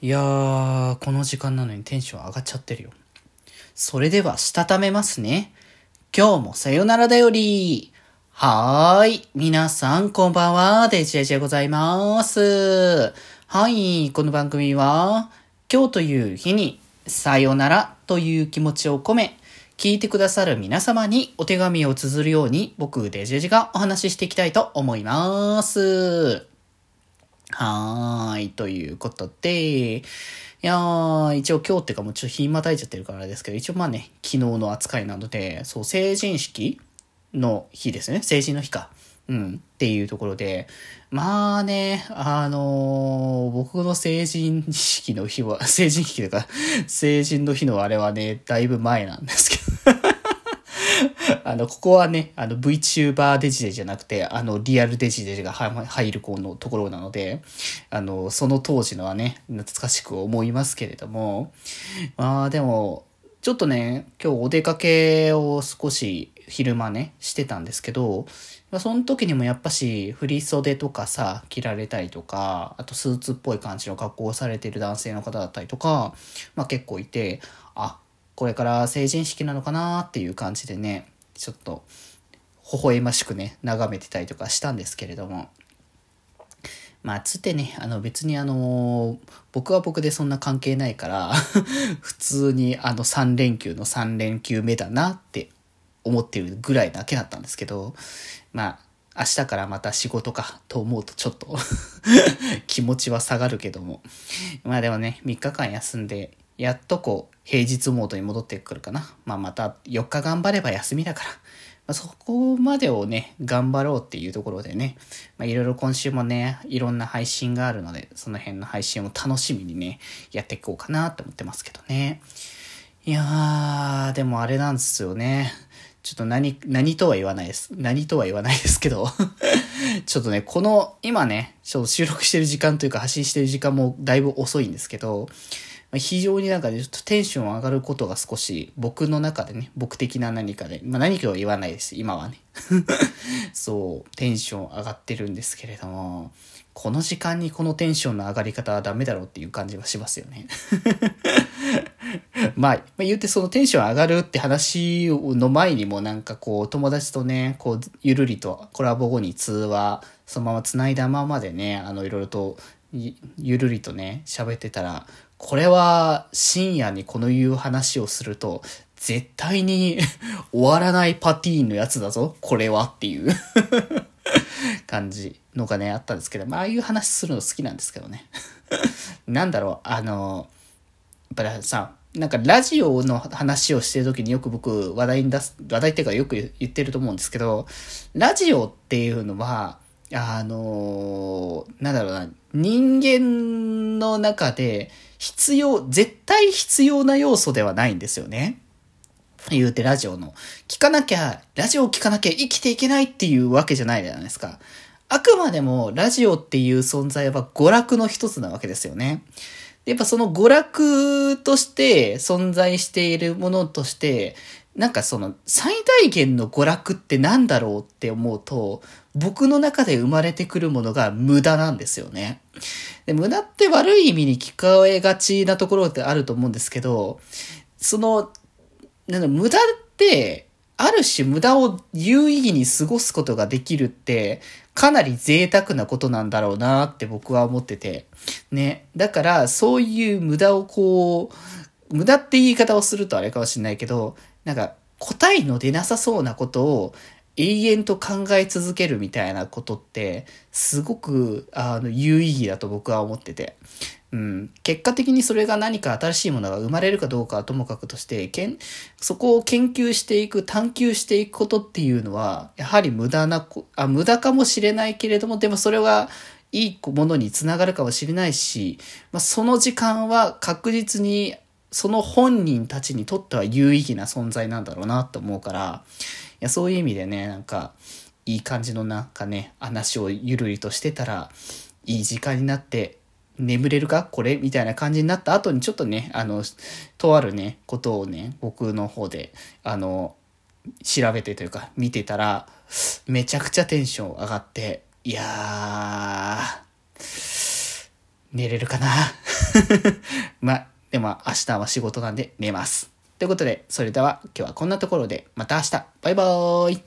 いやー、この時間なのにテンション上がっちゃってるよ。それでは、したためますね。今日もさよならだより。はーい。皆さん、こんばんは。デジェジでございます。はい。この番組は、今日という日に、さよならという気持ちを込め、聞いてくださる皆様にお手紙を綴るように、僕、デジェジがお話ししていきたいと思います。はーい。ということで、いやー、一応今日っていうかもうちょっと日またいちゃってるからですけど、一応まあね、昨日の扱いなので、そう、成人式の日ですね。成人の日か。うん。っていうところで、まあね、あのー僕の成人式の日は、成人式というか、成人の日のあれはね、だいぶ前なんですけど。あの、ここはね、あの VTuber デジデジじゃなくて、あの、リアルデジデジが入るこのところなので、あの、その当時のはね、懐かしく思いますけれども、まあでも、ちょっとね、今日お出かけを少し昼間ね、してたんですけど、まあ、その時にもやっぱし、振り袖とかさ、着られたりとか、あとスーツっぽい感じの格好をされてる男性の方だったりとか、まあ結構いて、あ、これから成人式なのかなっていう感じでね、ちょっと、微笑ましくね、眺めてたりとかしたんですけれども、まあ、つってね、あの別にあの、僕は僕でそんな関係ないから、普通にあの3連休の3連休目だなって思ってるぐらいだけだったんですけど、まあ、明日からまた仕事かと思うとちょっと 気持ちは下がるけども。まあでもね、3日間休んで、やっとこう、平日モードに戻ってくるかな。まあまた4日頑張れば休みだから。まあ、そこまでをね、頑張ろうっていうところでね、まあいろいろ今週もね、いろんな配信があるので、その辺の配信を楽しみにね、やっていこうかなって思ってますけどね。いやー、でもあれなんですよね。ちょっと何、何とは言わないです。何とは言わないですけど、ちょっとね、この、今ね、ちょっと収録してる時間というか発信してる時間もだいぶ遅いんですけど、ま非常になんかね、ちょっとテンション上がることが少し僕の中でね、僕的な何かで、まあ何かは言わないです、今はね。そう、テンション上がってるんですけれども、この時間にこのテンションの上がり方はダメだろうっていう感じはしますよね。まあ、まあ、言ってそのテンション上がるって話の前にもなんかこう友達とね、こうゆるりとコラボ後に通話、そのまま繋いだままでね、あのいろいろとゆるりとね、喋ってたら、これは深夜にこのいう話をすると、絶対に 終わらないパティーンのやつだぞ、これはっていう 感じのがね、あったんですけど、まあ、ああいう話するの好きなんですけどね。なんだろう、あの、やっぱりさ、なんかラジオの話をしてる時によく僕話題に出す、話題っていうかよく言ってると思うんですけど、ラジオっていうのは、あのなんだろうな、人間の中で必要、絶対必要な要素ではないんですよね。言うてラジオの。聞かなきゃ、ラジオを聞かなきゃ生きていけないっていうわけじゃないじゃないですか。あくまでもラジオっていう存在は娯楽の一つなわけですよね。やっぱその娯楽として存在しているものとして、なんかその最大限の娯楽ってなんだろうって思うと、僕の中で生まれてくるものが無駄なんですよね。で無駄って悪い意味に聞こえがちなところってあると思うんですけど、その、なんだ無駄って、ある種無駄を有意義に過ごすことができるって、かなり贅沢なことなんだろうなって僕は思ってて。ね。だから、そういう無駄をこう、無駄って言い方をするとあれかもしれないけど、なんか、答えの出なさそうなことを永遠と考え続けるみたいなことって、すごく、あの、有意義だと僕は思ってて。うん、結果的にそれが何か新しいものが生まれるかどうかはともかくとして、けんそこを研究していく、探求していくことっていうのは、やはり無駄なこ、あ、無駄かもしれないけれども、でもそれはいいものにつながるかもしれないし、まあ、その時間は確実にその本人たちにとっては有意義な存在なんだろうなと思うから、いや、そういう意味でね、なんか、いい感じのなんかね、話をゆるりとしてたら、いい時間になって、眠れるか？これ？みたいな感じになった後にちょっとね、あの、とあるね、ことをね、僕の方で、あの、調べてというか見てたら、めちゃくちゃテンション上がって、いやー、寝れるかな？まあ、でも明日は仕事なんで寝ます。ということで、それでは今日はこんなところで、また明日バイバーイ